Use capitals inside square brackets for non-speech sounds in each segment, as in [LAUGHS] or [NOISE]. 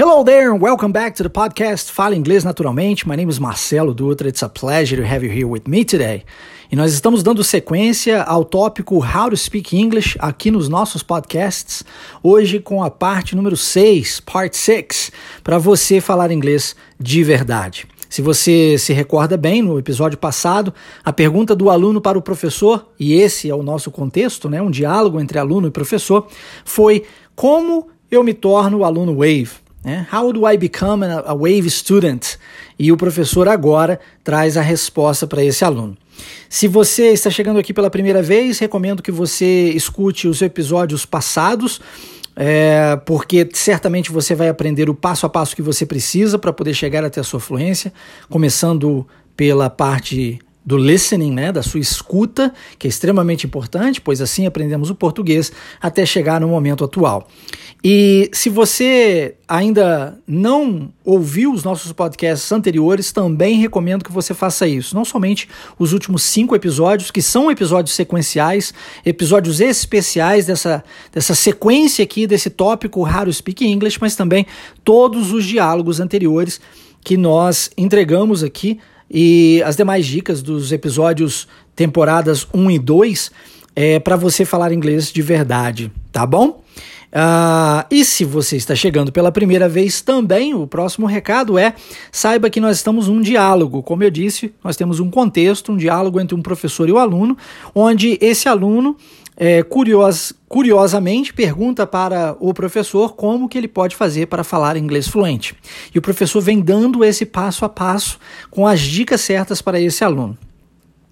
Hello there and welcome back to the podcast Fala Inglês Naturalmente. My name is Marcelo Dutra. It's a pleasure to have you here with me today. E nós estamos dando sequência ao tópico How to Speak English aqui nos nossos podcasts, hoje com a parte número 6, part 6, para você falar inglês de verdade. Se você se recorda bem, no episódio passado, a pergunta do aluno para o professor, e esse é o nosso contexto, né, um diálogo entre aluno e professor, foi como eu me torno aluno Wave? Né? How do I become a Wave student? E o professor agora traz a resposta para esse aluno. Se você está chegando aqui pela primeira vez, recomendo que você escute os episódios passados. É, porque certamente você vai aprender o passo a passo que você precisa para poder chegar até a sua fluência, começando pela parte do listening, né, da sua escuta, que é extremamente importante, pois assim aprendemos o português até chegar no momento atual. E se você ainda não ouviu os nossos podcasts anteriores, também recomendo que você faça isso. Não somente os últimos cinco episódios, que são episódios sequenciais, episódios especiais dessa, dessa sequência aqui, desse tópico Raro Speak English, mas também todos os diálogos anteriores que nós entregamos aqui e as demais dicas dos episódios temporadas 1 e 2 é para você falar inglês de verdade, tá bom? Uh, e se você está chegando pela primeira vez também, o próximo recado é: saiba que nós estamos num diálogo. Como eu disse, nós temos um contexto, um diálogo entre um professor e o aluno, onde esse aluno é, curios, curiosamente pergunta para o professor como que ele pode fazer para falar inglês fluente. E o professor vem dando esse passo a passo com as dicas certas para esse aluno.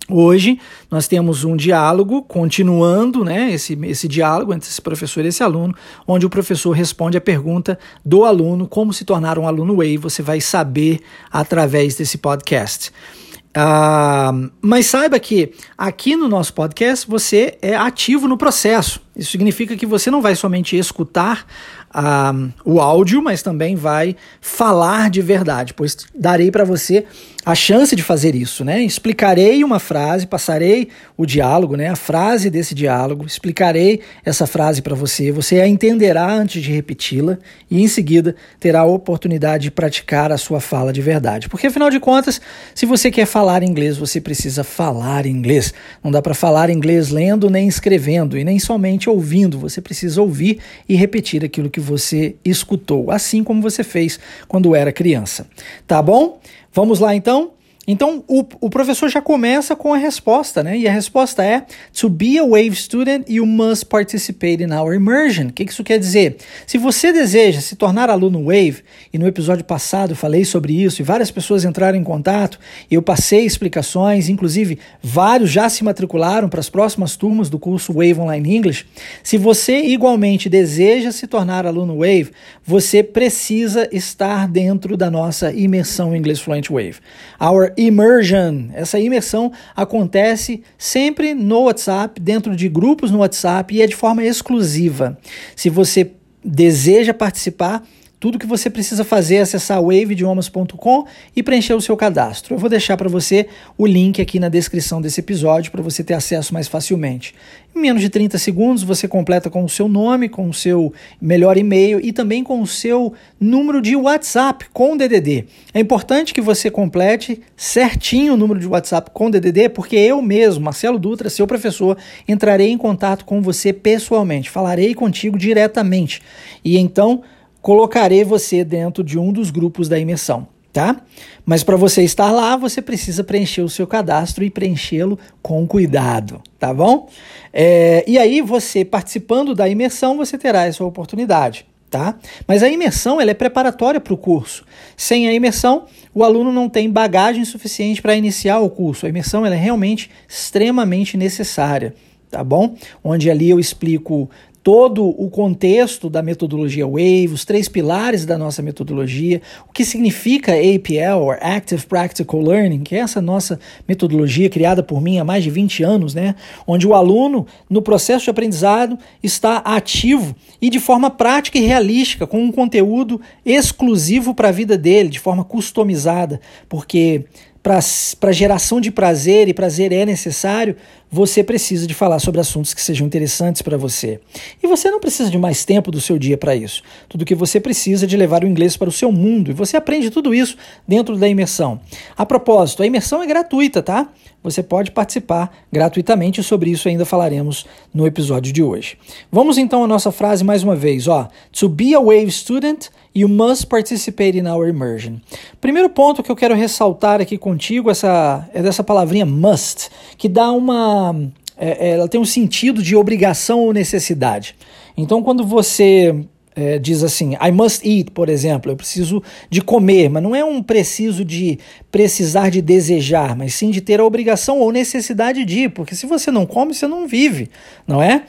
Hoje nós temos um diálogo, continuando né, esse, esse diálogo entre esse professor e esse aluno, onde o professor responde a pergunta do aluno, como se tornar um aluno Way, você vai saber através desse podcast. Uh, mas saiba que aqui no nosso podcast você é ativo no processo. Isso significa que você não vai somente escutar uh, o áudio, mas também vai falar de verdade, pois darei para você a chance de fazer isso, né? Explicarei uma frase, passarei o diálogo, né? A frase desse diálogo, explicarei essa frase para você, você a entenderá antes de repeti-la e em seguida terá a oportunidade de praticar a sua fala de verdade. Porque afinal de contas, se você quer falar inglês, você precisa falar inglês. Não dá para falar inglês lendo nem escrevendo e nem somente ouvindo, você precisa ouvir e repetir aquilo que você escutou, assim como você fez quando era criança. Tá bom? Vamos lá então? Então o, o professor já começa com a resposta, né? E a resposta é: To be a Wave student, you must participate in our immersion. O que isso quer dizer? Se você deseja se tornar aluno Wave, e no episódio passado eu falei sobre isso, e várias pessoas entraram em contato, e eu passei explicações, inclusive vários já se matricularam para as próximas turmas do curso Wave Online English. Se você igualmente deseja se tornar aluno Wave, você precisa estar dentro da nossa imersão em inglês Fluent Wave. Our immersion. Essa imersão acontece sempre no WhatsApp, dentro de grupos no WhatsApp e é de forma exclusiva. Se você deseja participar, tudo que você precisa fazer é acessar waveidiomas.com e preencher o seu cadastro. Eu vou deixar para você o link aqui na descrição desse episódio para você ter acesso mais facilmente. Em menos de 30 segundos você completa com o seu nome, com o seu melhor e-mail e também com o seu número de WhatsApp com DDD. É importante que você complete certinho o número de WhatsApp com DDD, porque eu mesmo, Marcelo Dutra, seu professor, entrarei em contato com você pessoalmente, falarei contigo diretamente. E então colocarei você dentro de um dos grupos da imersão, tá? Mas para você estar lá, você precisa preencher o seu cadastro e preenchê-lo com cuidado, tá bom? É, e aí, você participando da imersão, você terá essa oportunidade. Tá? Mas a imersão ela é preparatória para o curso. Sem a imersão, o aluno não tem bagagem suficiente para iniciar o curso. A imersão ela é realmente extremamente necessária, tá bom? Onde ali eu explico todo o contexto da metodologia Wave, os três pilares da nossa metodologia, o que significa APL, or Active Practical Learning, que é essa nossa metodologia criada por mim há mais de 20 anos, né? onde o aluno, no processo de aprendizado, está ativo e de forma prática e realística, com um conteúdo exclusivo para a vida dele, de forma customizada, porque para geração de prazer, e prazer é necessário, você precisa de falar sobre assuntos que sejam interessantes para você. E você não precisa de mais tempo do seu dia para isso. Tudo que você precisa é de levar o inglês para o seu mundo. E você aprende tudo isso dentro da imersão. A propósito, a imersão é gratuita, tá? Você pode participar gratuitamente e sobre isso ainda falaremos no episódio de hoje. Vamos então à nossa frase mais uma vez, ó. To be a wave student, you must participate in our immersion. Primeiro ponto que eu quero ressaltar aqui contigo essa, é dessa palavrinha must, que dá uma. É, ela tem um sentido de obrigação ou necessidade. Então, quando você é, diz assim, I must eat, por exemplo, eu preciso de comer, mas não é um preciso de precisar de desejar, mas sim de ter a obrigação ou necessidade de, porque se você não come, você não vive, não é?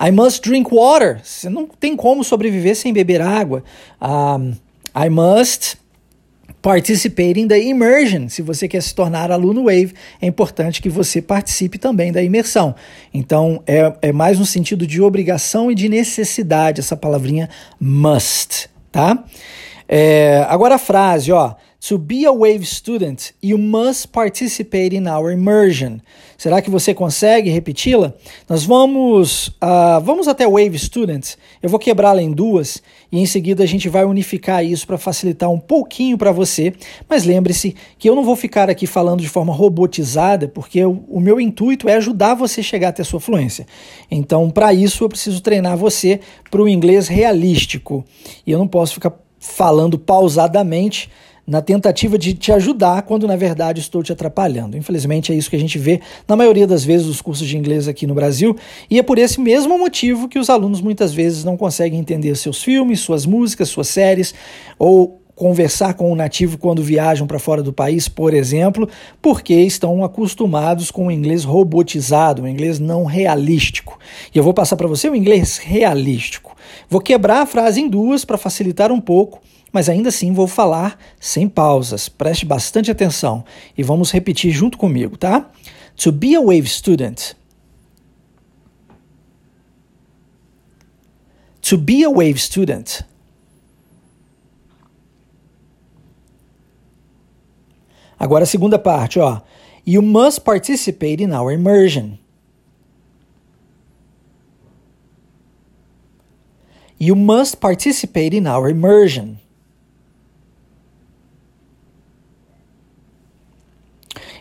I must drink water, você não tem como sobreviver sem beber água. Um, I must Participating da immersion. Se você quer se tornar aluno Wave, é importante que você participe também da imersão. Então, é, é mais no sentido de obrigação e de necessidade, essa palavrinha must, tá? É, agora a frase, ó. To be a Wave student, you must participate in our immersion. Será que você consegue repeti-la? Nós vamos, uh, vamos até Wave Students. Eu vou quebrá-la em duas e em seguida a gente vai unificar isso para facilitar um pouquinho para você. Mas lembre-se que eu não vou ficar aqui falando de forma robotizada, porque eu, o meu intuito é ajudar você a chegar até a sua fluência. Então, para isso, eu preciso treinar você para o inglês realístico. E eu não posso ficar falando pausadamente na tentativa de te ajudar quando na verdade estou te atrapalhando. Infelizmente é isso que a gente vê na maioria das vezes dos cursos de inglês aqui no Brasil, e é por esse mesmo motivo que os alunos muitas vezes não conseguem entender seus filmes, suas músicas, suas séries ou conversar com o nativo quando viajam para fora do país, por exemplo, porque estão acostumados com o inglês robotizado, o inglês não realístico. E eu vou passar para você o inglês realístico. Vou quebrar a frase em duas para facilitar um pouco mas ainda assim vou falar sem pausas. Preste bastante atenção e vamos repetir junto comigo, tá? To be a wave student. To be a wave student. Agora a segunda parte, ó. You must participate in our immersion. You must participate in our immersion.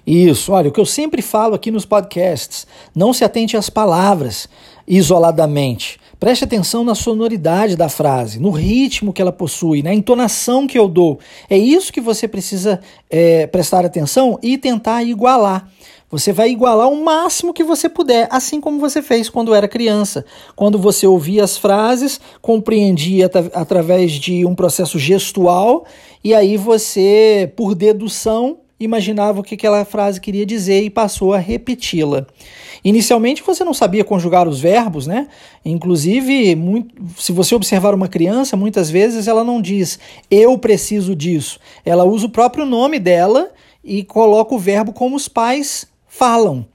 Isso, olha, o que eu sempre falo aqui nos podcasts, não se atente às palavras isoladamente. Preste atenção na sonoridade da frase, no ritmo que ela possui, na entonação que eu dou. É isso que você precisa é, prestar atenção e tentar igualar. Você vai igualar o máximo que você puder, assim como você fez quando era criança. Quando você ouvia as frases, compreendia at através de um processo gestual, e aí você, por dedução, imaginava o que aquela frase queria dizer e passou a repeti-la. Inicialmente você não sabia conjugar os verbos, né? Inclusive, muito, se você observar uma criança, muitas vezes ela não diz eu preciso disso. Ela usa o próprio nome dela e coloca o verbo como os pais falam.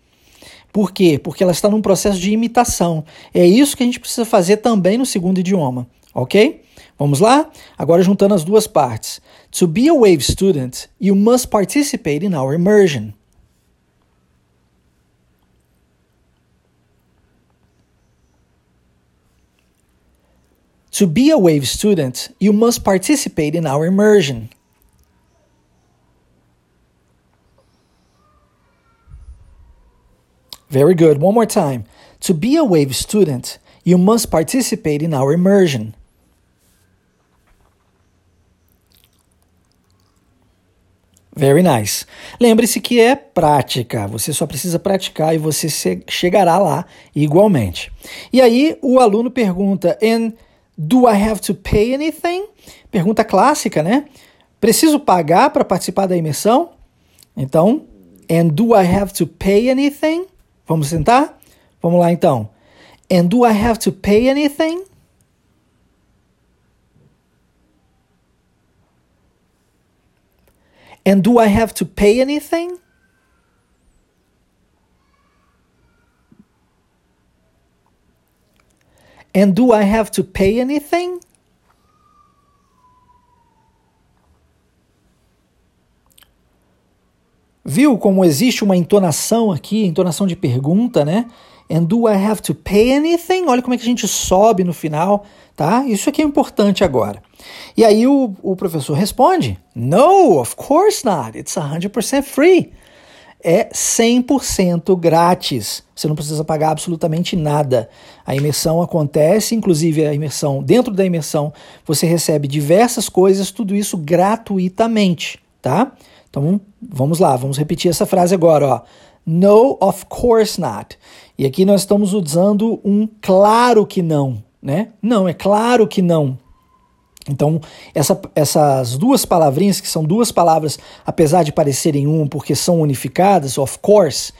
Por quê? Porque ela está num processo de imitação. É isso que a gente precisa fazer também no segundo idioma, ok? Vamos lá? Agora juntando as duas partes. To be a WAVE student, you must participate in our immersion. To be a WAVE student, you must participate in our immersion. Very good. One more time. To be a WAVE student, you must participate in our immersion. Very nice. Lembre-se que é prática, você só precisa praticar e você chegará lá igualmente. E aí o aluno pergunta: And do I have to pay anything? Pergunta clássica, né? Preciso pagar para participar da imersão? Então, and do I have to pay anything? Vamos sentar? Vamos lá então. And do I have to pay anything? And do I have to pay anything? And do I have to pay anything? Viu como existe uma entonação aqui, entonação de pergunta, né? And do I have to pay anything? Olha como é que a gente sobe no final, tá? Isso aqui é importante agora. E aí o, o professor responde: No, of course not. It's 100% free. É 100% grátis. Você não precisa pagar absolutamente nada. A imersão acontece, inclusive a imersão, dentro da imersão, você recebe diversas coisas, tudo isso gratuitamente, tá? Então vamos lá, vamos repetir essa frase agora, ó. No, of course not. E aqui nós estamos usando um claro que não, né? Não, é claro que não. Então, essa, essas duas palavrinhas, que são duas palavras, apesar de parecerem um, porque são unificadas, of course,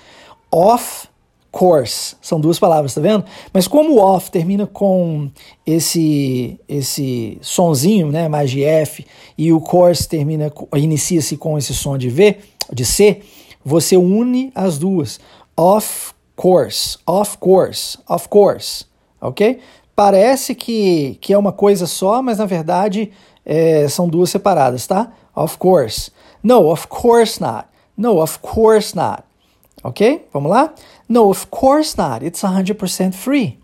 of course, são duas palavras, tá vendo? Mas como o off termina com esse esse sonzinho, né, mais de F, e o course termina inicia-se com esse som de V, de C, você une as duas. Of course, of course, of course, ok? Parece que, que é uma coisa só, mas na verdade é, são duas separadas, tá? Of course. No, of course not. No, of course not. Ok? Vamos lá? No, of course not. It's 100% free.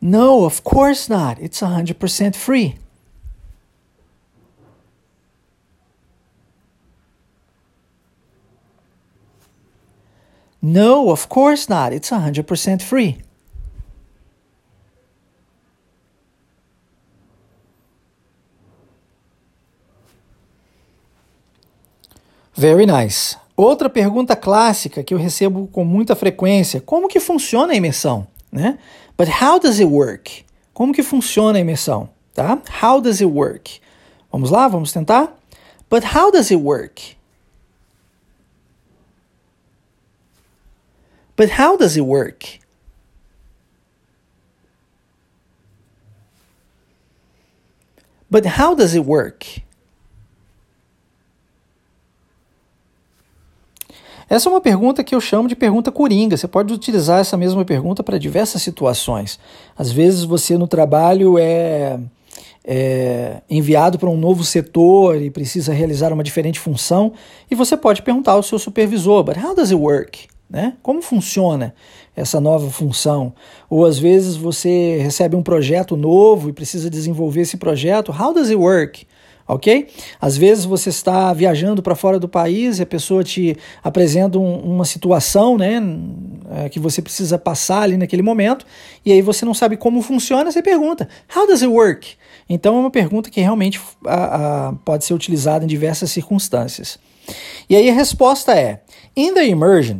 No, of course not. It's 100% free. No, of course not. It's 100% free. Very nice. Outra pergunta clássica que eu recebo com muita frequência: como que funciona a imersão? Né? But how does it work? Como que funciona a imersão? Tá? How does it work? Vamos lá, vamos tentar? But how does it work? But how does it work? But how does it work? Essa é uma pergunta que eu chamo de pergunta coringa. Você pode utilizar essa mesma pergunta para diversas situações. Às vezes você no trabalho é, é enviado para um novo setor e precisa realizar uma diferente função e você pode perguntar ao seu supervisor: But how does it work? Né? Como funciona essa nova função? Ou às vezes você recebe um projeto novo e precisa desenvolver esse projeto. How does it work? Ok? Às vezes você está viajando para fora do país e a pessoa te apresenta um, uma situação né, é, que você precisa passar ali naquele momento e aí você não sabe como funciona, você pergunta: How does it work? Então é uma pergunta que realmente a, a, pode ser utilizada em diversas circunstâncias. E aí a resposta é: In the immersion,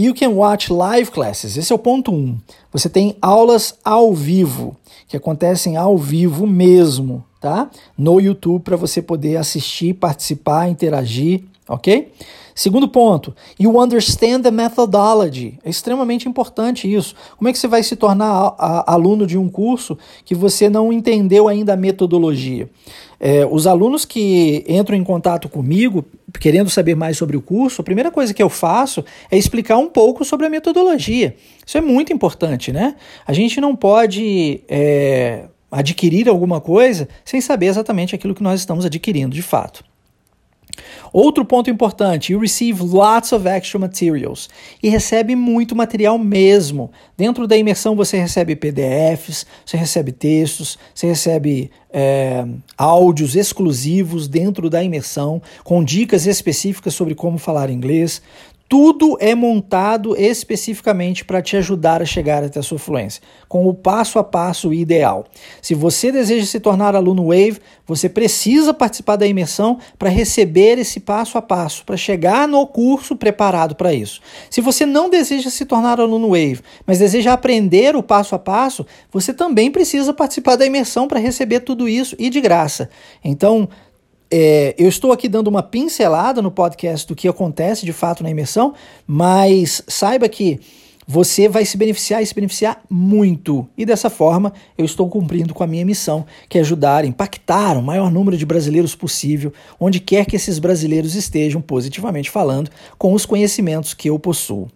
You can watch live classes. Esse é o ponto 1. Um. Você tem aulas ao vivo, que acontecem ao vivo mesmo, tá? No YouTube para você poder assistir, participar, interagir, ok? Segundo ponto, you understand the methodology. É extremamente importante isso. Como é que você vai se tornar aluno de um curso que você não entendeu ainda a metodologia? É, os alunos que entram em contato comigo, querendo saber mais sobre o curso, a primeira coisa que eu faço é explicar um pouco sobre a metodologia. Isso é muito importante, né? A gente não pode. É, adquirir alguma coisa sem saber exatamente aquilo que nós estamos adquirindo de fato. Outro ponto importante, you receive lots of extra materials e recebe muito material mesmo. Dentro da imersão você recebe PDFs, você recebe textos, você recebe é, áudios exclusivos dentro da imersão com dicas específicas sobre como falar inglês tudo é montado especificamente para te ajudar a chegar até a sua fluência, com o passo a passo ideal. Se você deseja se tornar aluno Wave, você precisa participar da imersão para receber esse passo a passo, para chegar no curso preparado para isso. Se você não deseja se tornar aluno Wave, mas deseja aprender o passo a passo, você também precisa participar da imersão para receber tudo isso e de graça. Então, é, eu estou aqui dando uma pincelada no podcast do que acontece de fato na imersão, mas saiba que você vai se beneficiar e se beneficiar muito. E dessa forma, eu estou cumprindo com a minha missão, que é ajudar, impactar o maior número de brasileiros possível, onde quer que esses brasileiros estejam, positivamente falando, com os conhecimentos que eu possuo.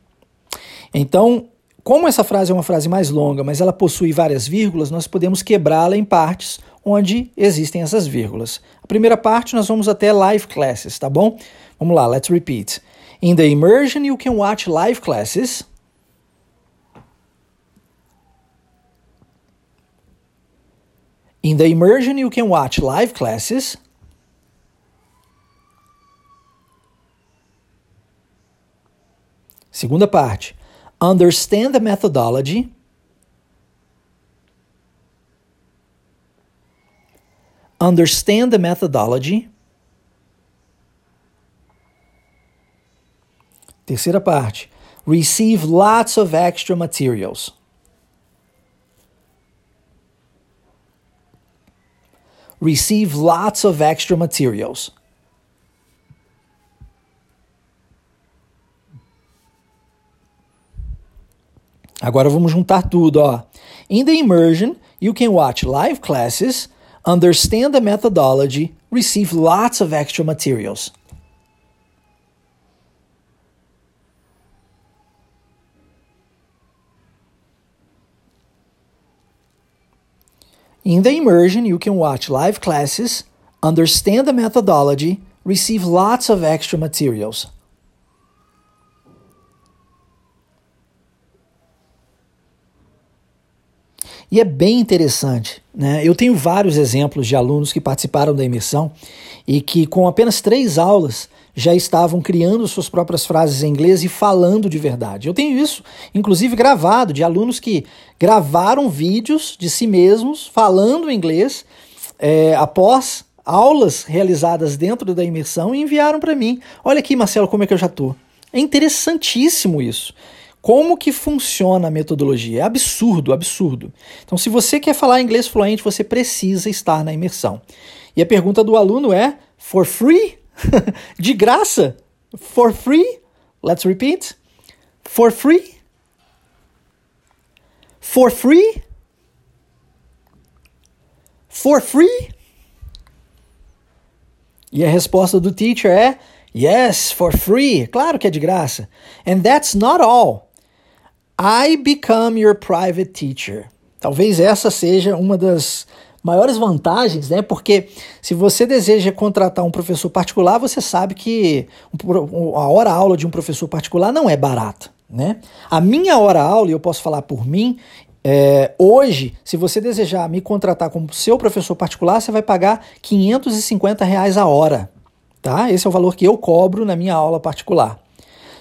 Então, como essa frase é uma frase mais longa, mas ela possui várias vírgulas, nós podemos quebrá-la em partes onde existem essas vírgulas. A primeira parte nós vamos até live classes, tá bom? Vamos lá, let's repeat. In the immersion you can watch live classes. In the immersion you can watch live classes. Segunda parte. Understand the methodology. Understand the methodology. Terceira parte. Receive lots of extra materials. Receive lots of extra materials. Agora vamos juntar tudo, ó. In the immersion, you can watch live classes, understand the methodology, receive lots of extra materials. In the immersion, you can watch live classes, understand the methodology, receive lots of extra materials. E é bem interessante. Né? Eu tenho vários exemplos de alunos que participaram da imersão e que, com apenas três aulas, já estavam criando suas próprias frases em inglês e falando de verdade. Eu tenho isso, inclusive, gravado, de alunos que gravaram vídeos de si mesmos falando inglês é, após aulas realizadas dentro da imersão e enviaram para mim. Olha aqui, Marcelo, como é que eu já tô. É interessantíssimo isso. Como que funciona a metodologia? É absurdo, absurdo. Então, se você quer falar inglês fluente, você precisa estar na imersão. E a pergunta do aluno é: for free? [LAUGHS] De graça? For free? Let's repeat. For free? For free? For free? E a resposta do teacher é: Yes, for free. Claro que é de graça. And that's not all. I become your private teacher. Talvez essa seja uma das maiores vantagens, né? Porque se você deseja contratar um professor particular, você sabe que a hora aula de um professor particular não é barata, né? A minha hora aula, e eu posso falar por mim, é, hoje, se você desejar me contratar como seu professor particular, você vai pagar 550 reais a hora, tá? Esse é o valor que eu cobro na minha aula particular.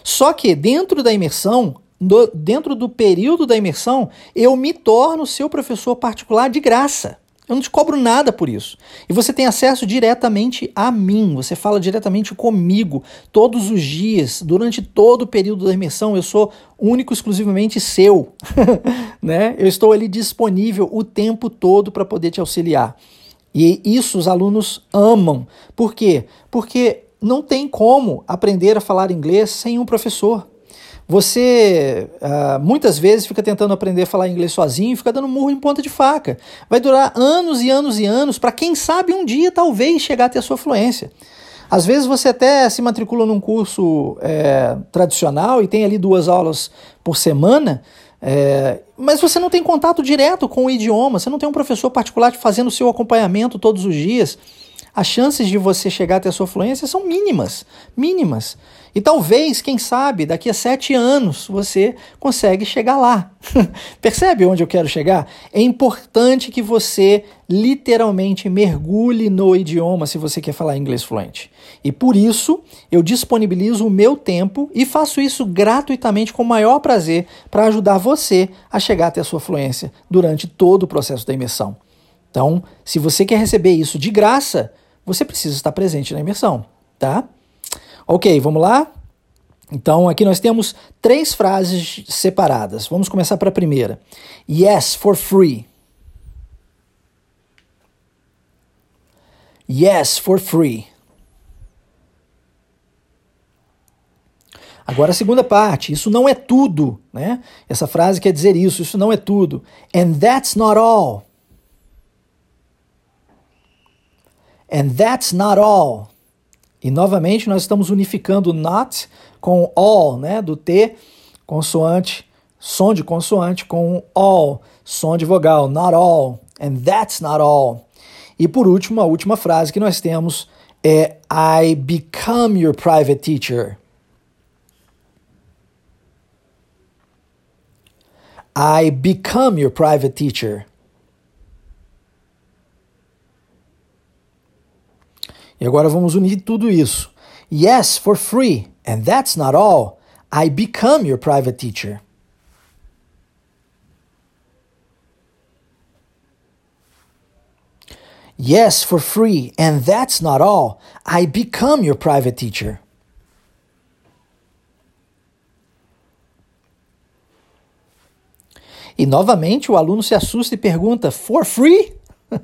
Só que dentro da imersão, do, dentro do período da imersão, eu me torno seu professor particular de graça. Eu não te cobro nada por isso. E você tem acesso diretamente a mim, você fala diretamente comigo todos os dias, durante todo o período da imersão. Eu sou único, exclusivamente seu. [LAUGHS] né? Eu estou ali disponível o tempo todo para poder te auxiliar. E isso os alunos amam. Por quê? Porque não tem como aprender a falar inglês sem um professor. Você uh, muitas vezes fica tentando aprender a falar inglês sozinho e fica dando murro em ponta de faca. Vai durar anos e anos e anos para quem sabe um dia talvez chegar a ter a sua fluência. Às vezes você até se matricula num curso é, tradicional e tem ali duas aulas por semana, é, mas você não tem contato direto com o idioma, você não tem um professor particular fazendo o seu acompanhamento todos os dias. As chances de você chegar a ter a sua fluência são mínimas, mínimas. E talvez, quem sabe, daqui a sete anos você consegue chegar lá. [LAUGHS] Percebe onde eu quero chegar? É importante que você literalmente mergulhe no idioma se você quer falar inglês fluente. E por isso eu disponibilizo o meu tempo e faço isso gratuitamente com o maior prazer para ajudar você a chegar até a sua fluência durante todo o processo da imersão. Então, se você quer receber isso de graça, você precisa estar presente na imersão, tá? Ok, vamos lá? Então, aqui nós temos três frases separadas. Vamos começar para a primeira. Yes, for free. Yes, for free. Agora a segunda parte, isso não é tudo, né? Essa frase quer dizer isso, isso não é tudo. And that's not all. And that's not all. E novamente nós estamos unificando not com all, né, do T, consoante som de consoante com all, som de vogal, not all, and that's not all. E por último, a última frase que nós temos é I become your private teacher. I become your private teacher. E agora vamos unir tudo isso. Yes, for free. And that's not all. I become your private teacher. Yes, for free. And that's not all. I become your private teacher. E novamente o aluno se assusta e pergunta: For free? [LAUGHS]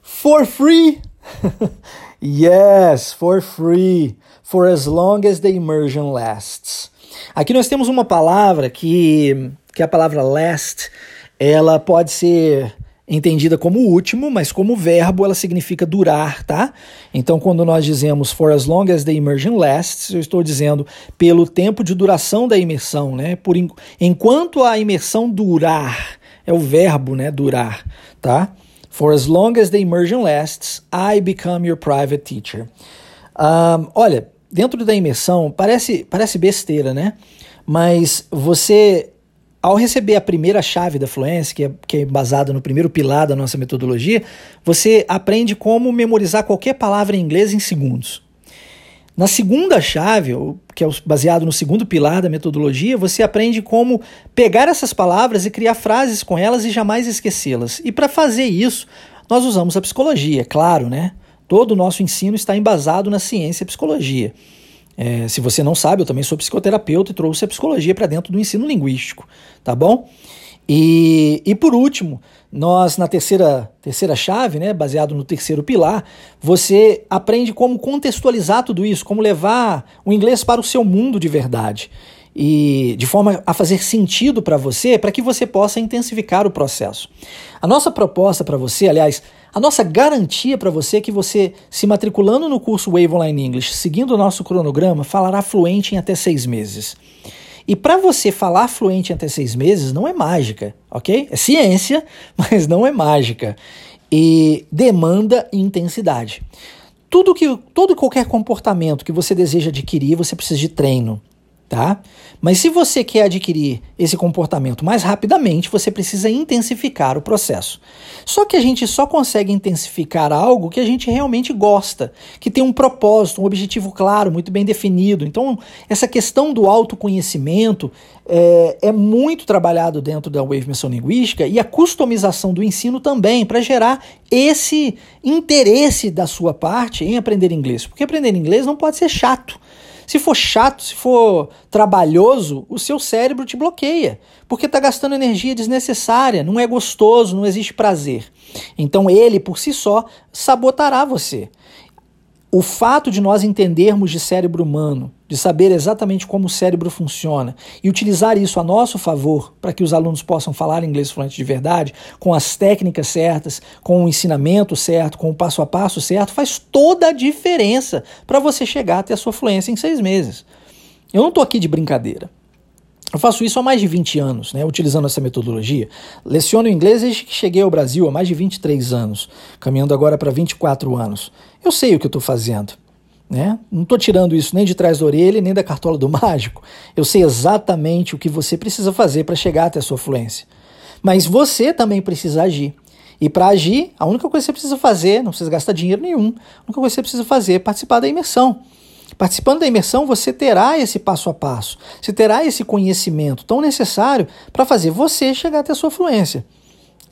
for free? [LAUGHS] yes, for free. For as long as the immersion lasts. Aqui nós temos uma palavra que, que a palavra last, ela pode ser entendida como último, mas como verbo ela significa durar, tá? Então, quando nós dizemos for as long as the immersion lasts, eu estou dizendo pelo tempo de duração da imersão, né? Por enquanto a imersão durar, é o verbo, né? Durar, tá? For as long as the immersion lasts, I become your private teacher. Um, olha, dentro da imersão parece parece besteira, né? Mas você ao receber a primeira chave da fluência, que é, que é baseada no primeiro pilar da nossa metodologia, você aprende como memorizar qualquer palavra em inglês em segundos. Na segunda chave, que é baseado no segundo pilar da metodologia, você aprende como pegar essas palavras e criar frases com elas e jamais esquecê-las. E para fazer isso, nós usamos a psicologia, claro, né? Todo o nosso ensino está embasado na ciência e psicologia. É, se você não sabe, eu também sou psicoterapeuta e trouxe a psicologia para dentro do ensino linguístico, tá bom? E, e por último, nós na terceira, terceira chave, né, baseado no terceiro pilar, você aprende como contextualizar tudo isso, como levar o inglês para o seu mundo de verdade e de forma a fazer sentido para você, para que você possa intensificar o processo. A nossa proposta para você, aliás, a nossa garantia para você é que você, se matriculando no curso Wave Online English, seguindo o nosso cronograma, falará fluente em até seis meses. E para você falar fluente até seis meses, não é mágica, ok? É ciência, [LAUGHS] mas não é mágica. E demanda intensidade. Tudo que, todo e qualquer comportamento que você deseja adquirir, você precisa de treino tá? Mas se você quer adquirir esse comportamento mais rapidamente, você precisa intensificar o processo. Só que a gente só consegue intensificar algo que a gente realmente gosta, que tem um propósito, um objetivo claro, muito bem definido. Então, essa questão do autoconhecimento é, é muito trabalhado dentro da Wave Missão Linguística e a customização do ensino também, para gerar esse interesse da sua parte em aprender inglês. Porque aprender inglês não pode ser chato. Se for chato, se for trabalhoso, o seu cérebro te bloqueia, porque está gastando energia desnecessária, não é gostoso, não existe prazer. Então ele, por si só, sabotará você. O fato de nós entendermos de cérebro humano, de saber exatamente como o cérebro funciona e utilizar isso a nosso favor para que os alunos possam falar inglês fluente de verdade, com as técnicas certas, com o ensinamento certo, com o passo a passo certo, faz toda a diferença para você chegar até a sua fluência em seis meses. Eu não estou aqui de brincadeira. Eu faço isso há mais de 20 anos, né, utilizando essa metodologia. Leciono inglês desde que cheguei ao Brasil há mais de 23 anos, caminhando agora para 24 anos. Eu sei o que eu estou fazendo. Né? Não estou tirando isso nem de trás da orelha, nem da cartola do [LAUGHS] mágico. Eu sei exatamente o que você precisa fazer para chegar até a sua fluência. Mas você também precisa agir. E para agir, a única coisa que você precisa fazer, não precisa gastar dinheiro nenhum, a única coisa que você precisa fazer é participar da imersão. Participando da imersão, você terá esse passo a passo, você terá esse conhecimento tão necessário para fazer você chegar até a sua fluência.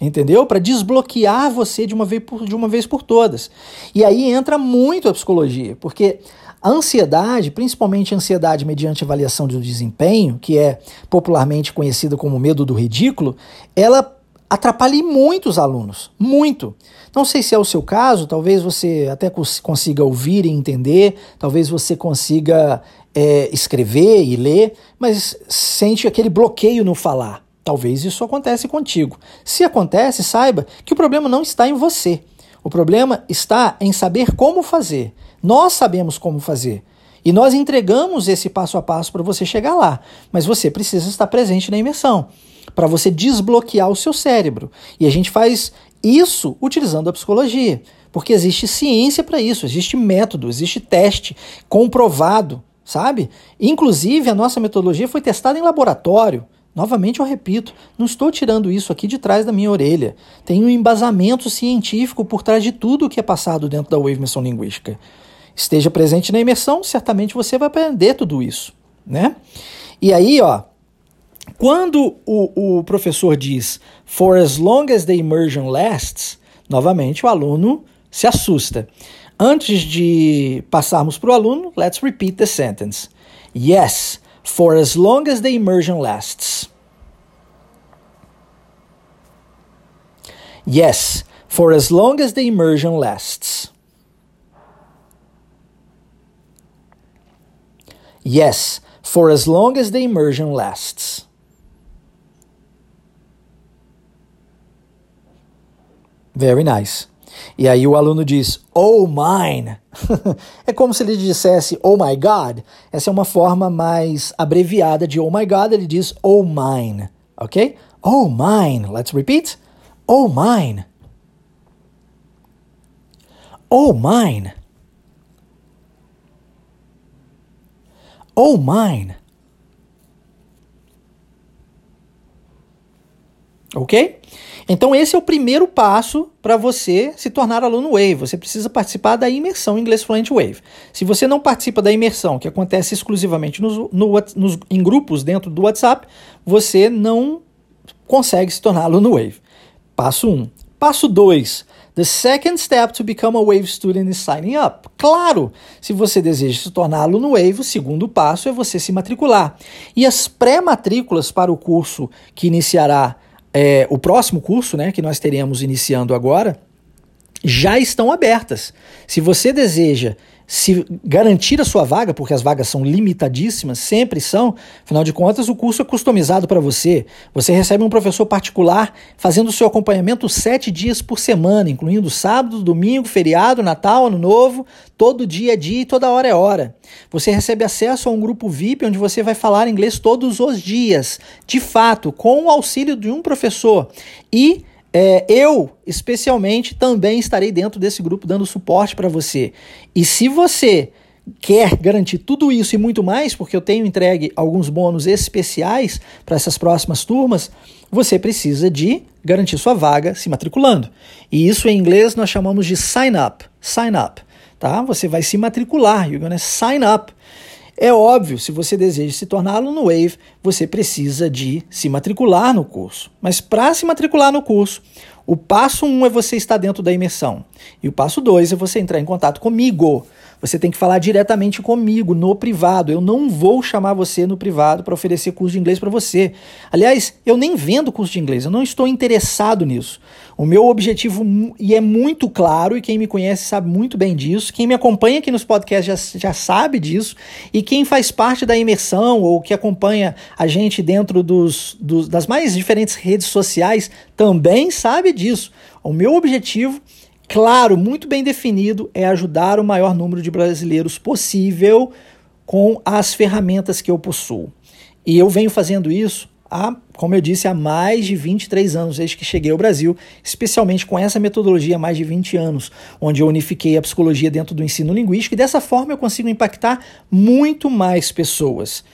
Entendeu? Para desbloquear você de uma, vez por, de uma vez por todas. E aí entra muito a psicologia, porque a ansiedade, principalmente a ansiedade mediante avaliação do desempenho, que é popularmente conhecida como medo do ridículo, ela atrapalhe muito os alunos, muito. Não sei se é o seu caso, talvez você até consiga ouvir e entender, talvez você consiga é, escrever e ler, mas sente aquele bloqueio no falar. Talvez isso acontece contigo. Se acontece, saiba que o problema não está em você. O problema está em saber como fazer. Nós sabemos como fazer. E nós entregamos esse passo a passo para você chegar lá, mas você precisa estar presente na imersão para você desbloquear o seu cérebro. E a gente faz isso utilizando a psicologia, porque existe ciência para isso, existe método, existe teste comprovado, sabe? Inclusive, a nossa metodologia foi testada em laboratório. Novamente eu repito, não estou tirando isso aqui de trás da minha orelha. Tem um embasamento científico por trás de tudo o que é passado dentro da Wave Imersão Linguística. Esteja presente na imersão, certamente você vai aprender tudo isso, né? E aí, ó, quando o, o professor diz for as long as the immersion lasts, novamente o aluno se assusta. Antes de passarmos para o aluno, let's repeat the sentence. Yes, for as long as the immersion lasts. Yes, for as long as the immersion lasts. Yes, for as long as the immersion lasts. Very nice. E aí o aluno diz, oh mine. [LAUGHS] é como se ele dissesse, oh my God. Essa é uma forma mais abreviada de oh my God. Ele diz, oh mine. Ok? Oh mine. Let's repeat. Oh mine. Oh mine. Oh mine. Ok? Então, esse é o primeiro passo para você se tornar aluno Wave. Você precisa participar da imersão Inglês Fluent Wave. Se você não participa da imersão, que acontece exclusivamente nos, no, nos, em grupos dentro do WhatsApp, você não consegue se tornar aluno Wave. Passo 1. Um. Passo 2. The second step to become a Wave student is signing up. Claro, se você deseja se tornar aluno Wave, o segundo passo é você se matricular. E as pré-matrículas para o curso que iniciará é, o próximo curso, né, que nós teremos iniciando agora, já estão abertas. Se você deseja se garantir a sua vaga, porque as vagas são limitadíssimas, sempre são, afinal de contas, o curso é customizado para você. Você recebe um professor particular fazendo o seu acompanhamento sete dias por semana, incluindo sábado, domingo, feriado, Natal, Ano Novo, todo dia é dia e toda hora é hora. Você recebe acesso a um grupo VIP onde você vai falar inglês todos os dias, de fato, com o auxílio de um professor. E é, eu, especialmente, também estarei dentro desse grupo dando suporte para você. E se você quer garantir tudo isso e muito mais, porque eu tenho entregue alguns bônus especiais para essas próximas turmas, você precisa de garantir sua vaga se matriculando. E isso em inglês nós chamamos de sign up. Sign up, tá? Você vai se matricular, you're gonna sign up. É óbvio, se você deseja se tornar aluno Wave, você precisa de se matricular no curso. Mas para se matricular no curso, o passo 1 um é você estar dentro da imersão. E o passo 2 é você entrar em contato comigo. Você tem que falar diretamente comigo, no privado. Eu não vou chamar você no privado para oferecer curso de inglês para você. Aliás, eu nem vendo curso de inglês, eu não estou interessado nisso. O meu objetivo, e é muito claro, e quem me conhece sabe muito bem disso, quem me acompanha aqui nos podcasts já, já sabe disso, e quem faz parte da imersão ou que acompanha a gente dentro dos, dos das mais diferentes redes sociais também sabe disso. O meu objetivo claro, muito bem definido, é ajudar o maior número de brasileiros possível com as ferramentas que eu possuo. E eu venho fazendo isso há, como eu disse, há mais de 23 anos desde que cheguei ao Brasil, especialmente com essa metodologia há mais de 20 anos, onde eu unifiquei a psicologia dentro do ensino linguístico e dessa forma eu consigo impactar muito mais pessoas.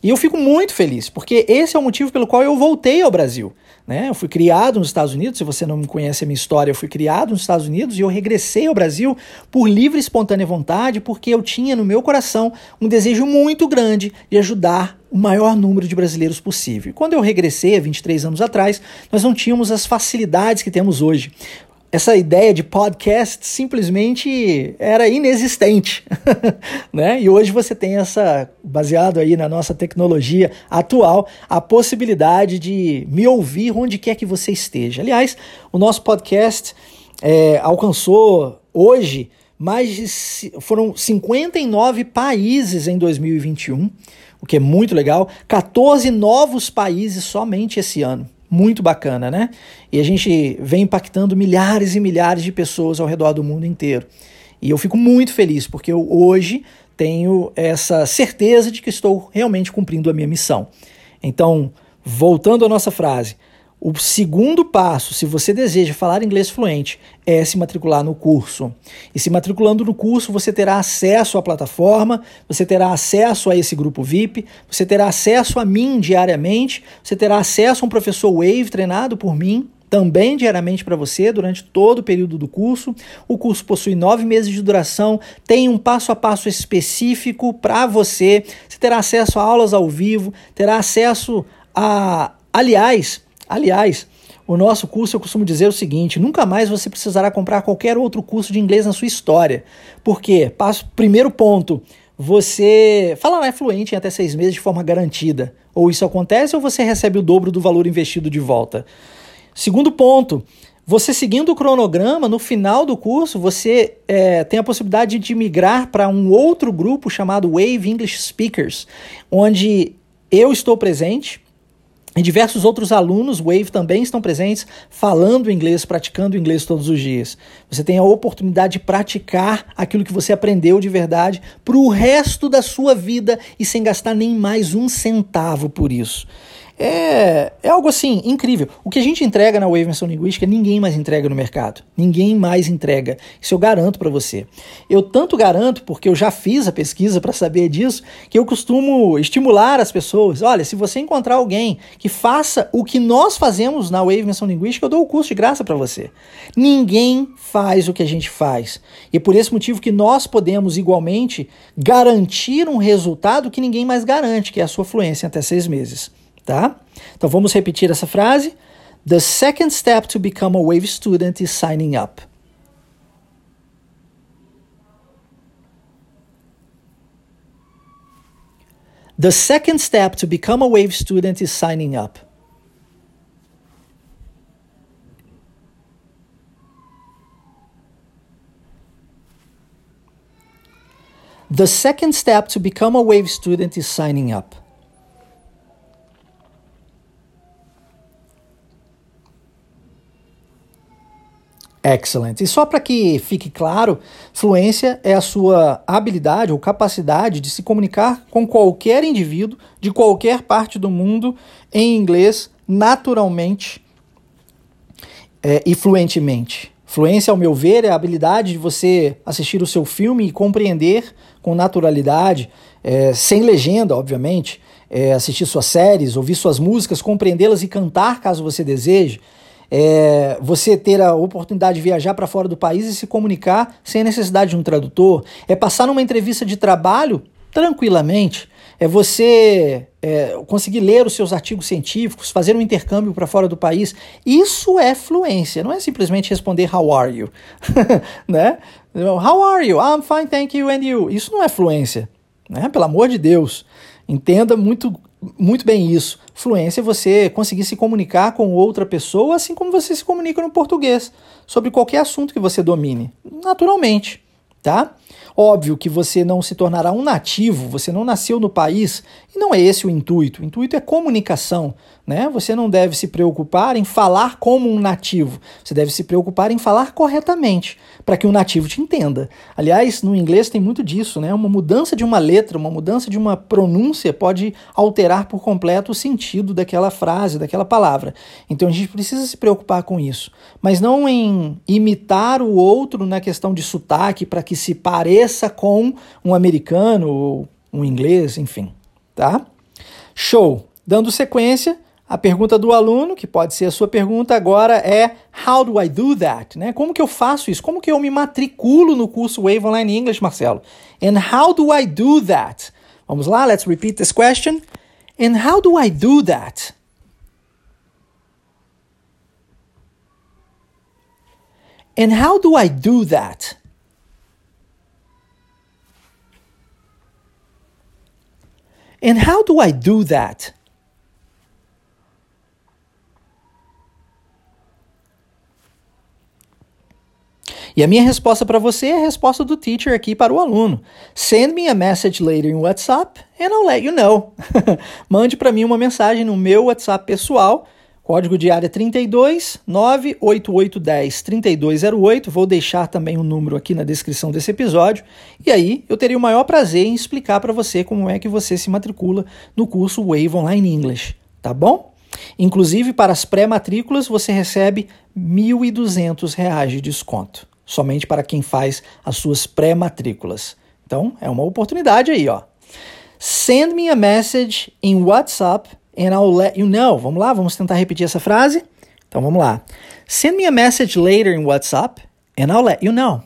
E eu fico muito feliz, porque esse é o motivo pelo qual eu voltei ao Brasil. Né? Eu fui criado nos Estados Unidos, se você não me conhece a minha história, eu fui criado nos Estados Unidos e eu regressei ao Brasil por livre e espontânea vontade, porque eu tinha no meu coração um desejo muito grande de ajudar o maior número de brasileiros possível. Quando eu regressei, há 23 anos atrás, nós não tínhamos as facilidades que temos hoje essa ideia de podcast simplesmente era inexistente, [LAUGHS] né? E hoje você tem essa, baseado aí na nossa tecnologia atual, a possibilidade de me ouvir onde quer que você esteja. Aliás, o nosso podcast é, alcançou hoje mais de foram 59 países em 2021, o que é muito legal, 14 novos países somente esse ano. Muito bacana, né? E a gente vem impactando milhares e milhares de pessoas ao redor do mundo inteiro. E eu fico muito feliz porque eu hoje tenho essa certeza de que estou realmente cumprindo a minha missão. Então, voltando à nossa frase, o segundo passo, se você deseja falar inglês fluente, é se matricular no curso. E se matriculando no curso, você terá acesso à plataforma, você terá acesso a esse grupo VIP, você terá acesso a mim diariamente, você terá acesso a um professor Wave treinado por mim, também diariamente para você durante todo o período do curso. O curso possui nove meses de duração, tem um passo a passo específico para você. Você terá acesso a aulas ao vivo, terá acesso a. Aliás, Aliás, o nosso curso eu costumo dizer o seguinte: nunca mais você precisará comprar qualquer outro curso de inglês na sua história. Por quê? Passo, primeiro ponto, você falará fluente em até seis meses de forma garantida. Ou isso acontece ou você recebe o dobro do valor investido de volta. Segundo ponto, você seguindo o cronograma, no final do curso, você é, tem a possibilidade de migrar para um outro grupo chamado Wave English Speakers, onde eu estou presente e diversos outros alunos Wave também estão presentes, falando inglês, praticando inglês todos os dias. Você tem a oportunidade de praticar aquilo que você aprendeu de verdade para o resto da sua vida e sem gastar nem mais um centavo por isso é, é algo assim incrível. O que a gente entrega na Wave Menção Linguística, ninguém mais entrega no mercado. Ninguém mais entrega. Isso eu garanto para você. Eu tanto garanto, porque eu já fiz a pesquisa para saber disso, que eu costumo estimular as pessoas. Olha, se você encontrar alguém que faça o que nós fazemos na Wave Menção Linguística, eu dou o curso de graça para você. Ninguém faz o que a gente faz. E é por esse motivo que nós podemos igualmente garantir um resultado que ninguém mais garante, que é a sua fluência em até seis meses tá? Então vamos repetir essa frase. The second step to become a Wave student is signing up. The second step to become a Wave student is signing up. The second step to become a Wave student is signing up. Excellent. E só para que fique claro, fluência é a sua habilidade ou capacidade de se comunicar com qualquer indivíduo de qualquer parte do mundo em inglês naturalmente é, e fluentemente. Fluência, ao meu ver, é a habilidade de você assistir o seu filme e compreender com naturalidade, é, sem legenda, obviamente, é, assistir suas séries, ouvir suas músicas, compreendê-las e cantar caso você deseje é, você ter a oportunidade de viajar para fora do país e se comunicar sem necessidade de um tradutor, é passar numa entrevista de trabalho tranquilamente, é você é, conseguir ler os seus artigos científicos, fazer um intercâmbio para fora do país. Isso é fluência, não é simplesmente responder how are you, [LAUGHS] né? How are you? I'm fine, thank you, and you. Isso não é fluência, né? Pelo amor de Deus. Entenda muito muito bem isso. Fluência é você conseguir se comunicar com outra pessoa, assim como você se comunica no português, sobre qualquer assunto que você domine, naturalmente, tá? Óbvio que você não se tornará um nativo, você não nasceu no país e não é esse o intuito. O intuito é comunicação, né? Você não deve se preocupar em falar como um nativo, você deve se preocupar em falar corretamente, para que o nativo te entenda. Aliás, no inglês tem muito disso, né? Uma mudança de uma letra, uma mudança de uma pronúncia pode alterar por completo o sentido daquela frase, daquela palavra. Então a gente precisa se preocupar com isso, mas não em imitar o outro na questão de sotaque para que se pareça pareça com um americano ou um inglês, enfim, tá? Show. Dando sequência, a pergunta do aluno, que pode ser a sua pergunta agora, é How do I do that? Né? Como que eu faço isso? Como que eu me matriculo no curso Wave Online English, Marcelo? And how do I do that? Vamos lá, let's repeat this question. And how do I do that? And how do I do that? And how do I do that? E a minha resposta para você é a resposta do teacher aqui para o aluno. Send me a message later in WhatsApp and I'll let you know. [LAUGHS] Mande para mim uma mensagem no meu WhatsApp pessoal Código de área 32 98810 3208. Vou deixar também o um número aqui na descrição desse episódio. E aí eu teria o maior prazer em explicar para você como é que você se matricula no curso Wave Online English, tá bom? Inclusive para as pré-matrículas você recebe R$ 1.200 de desconto, somente para quem faz as suas pré-matrículas. Então é uma oportunidade aí, ó. Send me a message in WhatsApp and I'll let you know. Vamos lá, vamos tentar repetir essa frase? Então vamos lá. Send me a message later in WhatsApp and I'll let you know.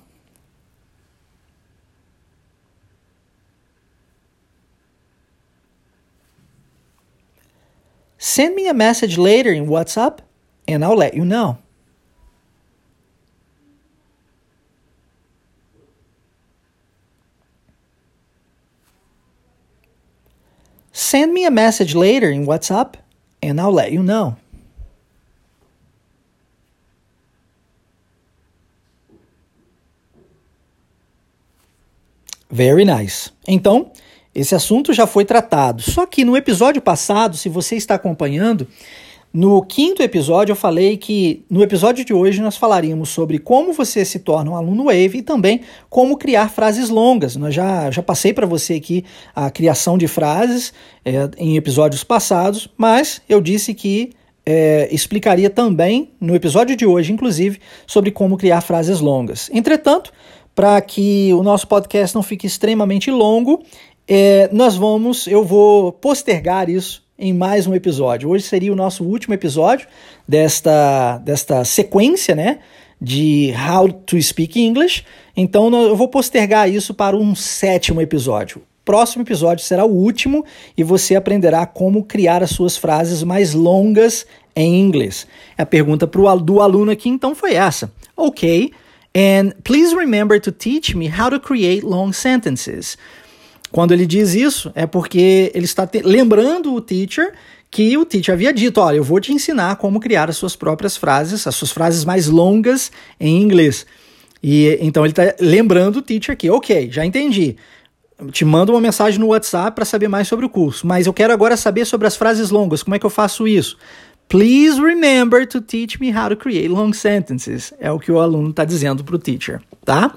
Send me a message later in WhatsApp and I'll let you know. Send me a message later in WhatsApp and I'll let you know. Very nice. Então, esse assunto já foi tratado. Só que no episódio passado, se você está acompanhando, no quinto episódio, eu falei que no episódio de hoje nós falaríamos sobre como você se torna um aluno Wave e também como criar frases longas. Nós já, já passei para você aqui a criação de frases é, em episódios passados, mas eu disse que é, explicaria também no episódio de hoje, inclusive, sobre como criar frases longas. Entretanto, para que o nosso podcast não fique extremamente longo, é, nós vamos, eu vou postergar isso em mais um episódio. Hoje seria o nosso último episódio desta, desta sequência, né? De How to Speak English. Então eu vou postergar isso para um sétimo episódio. Próximo episódio será o último e você aprenderá como criar as suas frases mais longas em inglês. A pergunta pro, do aluno aqui então foi essa. Ok, and please remember to teach me how to create long sentences. Quando ele diz isso, é porque ele está lembrando o teacher que o teacher havia dito: olha, eu vou te ensinar como criar as suas próprias frases, as suas frases mais longas em inglês. E então ele está lembrando o teacher que, ok, já entendi. te mando uma mensagem no WhatsApp para saber mais sobre o curso, mas eu quero agora saber sobre as frases longas. Como é que eu faço isso? Please remember to teach me how to create long sentences. É o que o aluno está dizendo para o teacher, tá?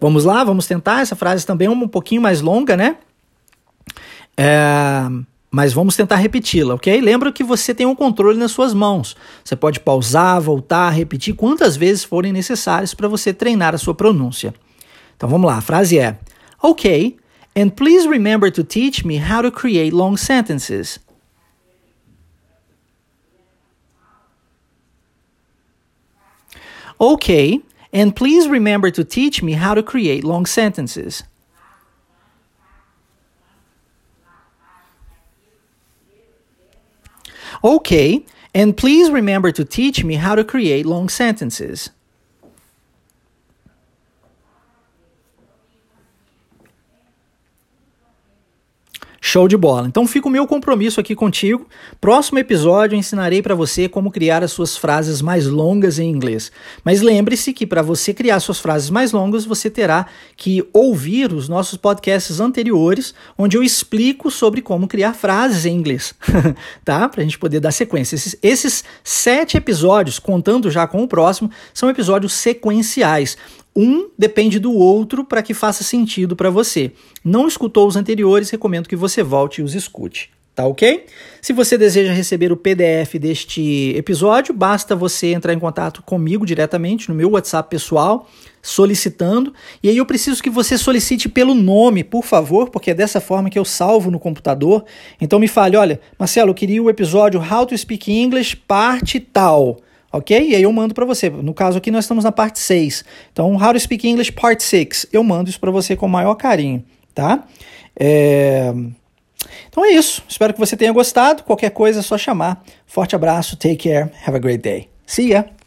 Vamos lá, vamos tentar. Essa frase também é um pouquinho mais longa, né? É, mas vamos tentar repeti-la, ok? Lembra que você tem um controle nas suas mãos. Você pode pausar, voltar, repetir quantas vezes forem necessárias para você treinar a sua pronúncia. Então vamos lá, a frase é: Ok, and please remember to teach me how to create long sentences. Okay, And please remember to teach me how to create long sentences. Okay, and please remember to teach me how to create long sentences. Show de bola. Então fica o meu compromisso aqui contigo. Próximo episódio eu ensinarei para você como criar as suas frases mais longas em inglês. Mas lembre-se que para você criar suas frases mais longas, você terá que ouvir os nossos podcasts anteriores, onde eu explico sobre como criar frases em inglês, [LAUGHS] tá? Para a gente poder dar sequência. Esses, esses sete episódios, contando já com o próximo, são episódios sequenciais. Um depende do outro para que faça sentido para você. Não escutou os anteriores, recomendo que você volte e os escute. Tá ok? Se você deseja receber o PDF deste episódio, basta você entrar em contato comigo diretamente no meu WhatsApp pessoal, solicitando. E aí eu preciso que você solicite pelo nome, por favor, porque é dessa forma que eu salvo no computador. Então me fale, olha, Marcelo, eu queria o episódio How to Speak English, parte tal ok? E aí eu mando para você. No caso aqui nós estamos na parte 6. Então, How to Speak English Part 6. Eu mando isso para você com o maior carinho, tá? É... Então é isso. Espero que você tenha gostado. Qualquer coisa é só chamar. Forte abraço, take care, have a great day. See ya!